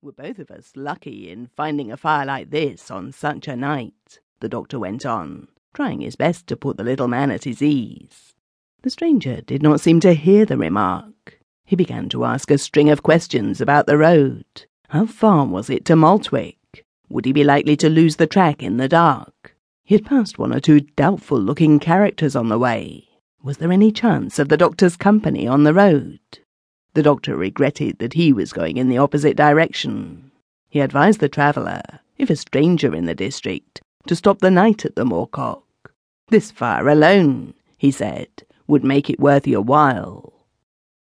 We're both of us lucky in finding a fire like this on such a night, the doctor went on, trying his best to put the little man at his ease. The stranger did not seem to hear the remark. He began to ask a string of questions about the road. How far was it to Maltwick? Would he be likely to lose the track in the dark? He had passed one or two doubtful looking characters on the way. Was there any chance of the doctor's company on the road? The doctor regretted that he was going in the opposite direction. He advised the traveller, if a stranger in the district, to stop the night at the Moorcock. This fire alone, he said, would make it worth your while.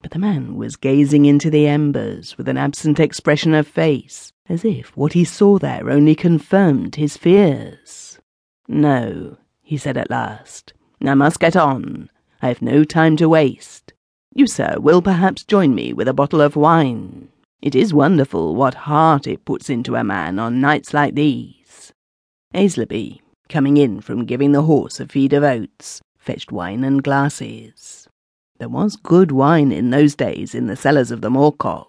But the man was gazing into the embers with an absent expression of face, as if what he saw there only confirmed his fears. No, he said at last, I must get on. I have no time to waste. You, sir, will perhaps join me with a bottle of wine. It is wonderful what heart it puts into a man on nights like these. Aislabie, coming in from giving the horse a feed of oats, fetched wine and glasses. There was good wine in those days in the cellars of the Moorcock.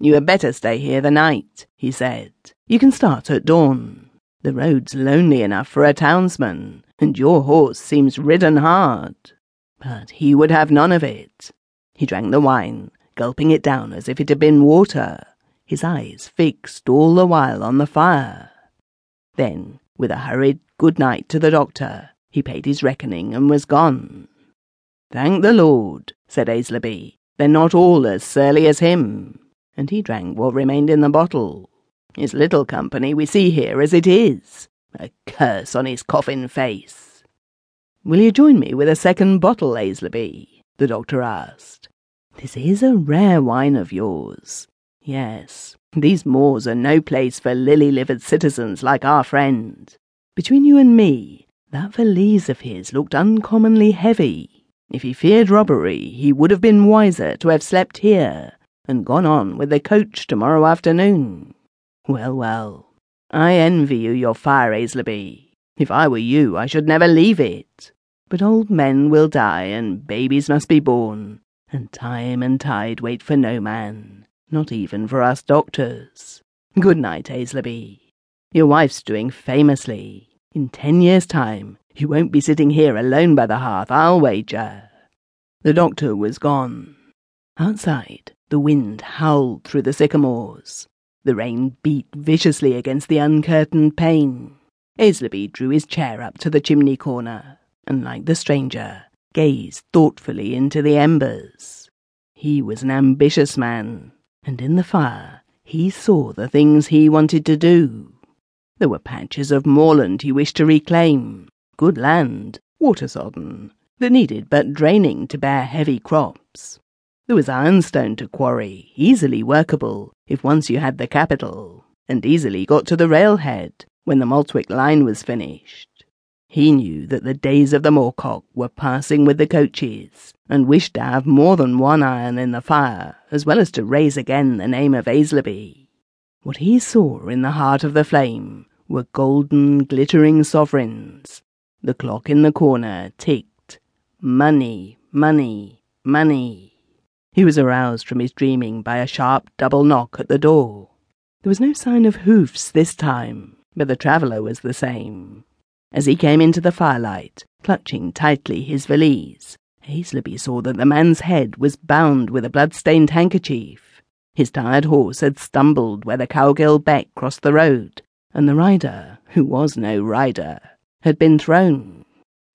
You had better stay here the night, he said. You can start at dawn. The road's lonely enough for a townsman, and your horse seems ridden hard. But he would have none of it. He drank the wine, gulping it down as if it had been water, his eyes fixed all the while on the fire. Then, with a hurried good night to the doctor, he paid his reckoning and was gone. Thank the Lord, said Aislabie. They're not all as surly as him. And he drank what remained in the bottle. His little company we see here as it is. A curse on his coffin face. Will you join me with a second bottle, Aislabie? the doctor asked. This is a rare wine of yours. Yes, these moors are no place for lily-livered citizens like our friend. Between you and me, that valise of his looked uncommonly heavy. If he feared robbery, he would have been wiser to have slept here and gone on with the coach tomorrow afternoon. Well, well, I envy you your fire, Aislabie. If I were you, I should never leave it. But old men will die, and babies must be born, and time and tide wait for no man, not even for us doctors. Good night, Aislabie. Your wife's doing famously. In ten years' time, you won't be sitting here alone by the hearth, I'll wager. The doctor was gone. Outside, the wind howled through the sycamores. The rain beat viciously against the uncurtained pane. Aislabie drew his chair up to the chimney corner, and like the stranger, gazed thoughtfully into the embers. He was an ambitious man, and in the fire he saw the things he wanted to do. There were patches of moorland he wished to reclaim, good land, water sodden, that needed but draining to bear heavy crops. There was ironstone to quarry, easily workable if once you had the capital, and easily got to the railhead when the Maltwick line was finished. He knew that the days of the Moorcock were passing with the coaches, and wished to have more than one iron in the fire, as well as to raise again the name of Aislabie. What he saw in the heart of the flame were golden, glittering sovereigns. The clock in the corner ticked. Money, money, money. He was aroused from his dreaming by a sharp double knock at the door. There was no sign of hoofs this time, but the traveller was the same. As he came into the firelight, clutching tightly his valise, Aislabie saw that the man's head was bound with a blood-stained handkerchief. His tired horse had stumbled where the cowgill Beck crossed the road, and the rider, who was no rider, had been thrown.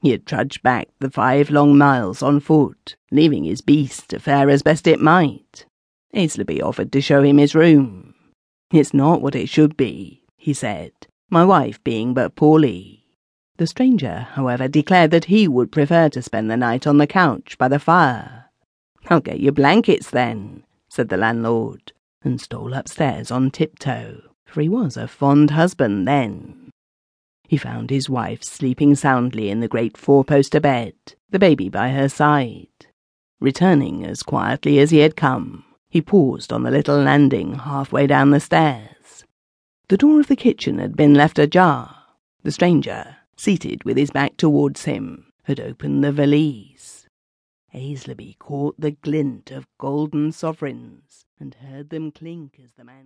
He had trudged back the five long miles on foot, leaving his beast to fare as best it might. Aislabie offered to show him his room. It's not what it should be, he said, my wife being but poorly. The stranger, however, declared that he would prefer to spend the night on the couch by the fire. I'll get you blankets then, said the landlord, and stole upstairs on tiptoe, for he was a fond husband then. He found his wife sleeping soundly in the great four-poster bed, the baby by her side. Returning as quietly as he had come, he paused on the little landing halfway down the stairs. The door of the kitchen had been left ajar. The stranger, seated with his back towards him, had opened the valise. Aislabie caught the glint of golden sovereigns and heard them clink as the man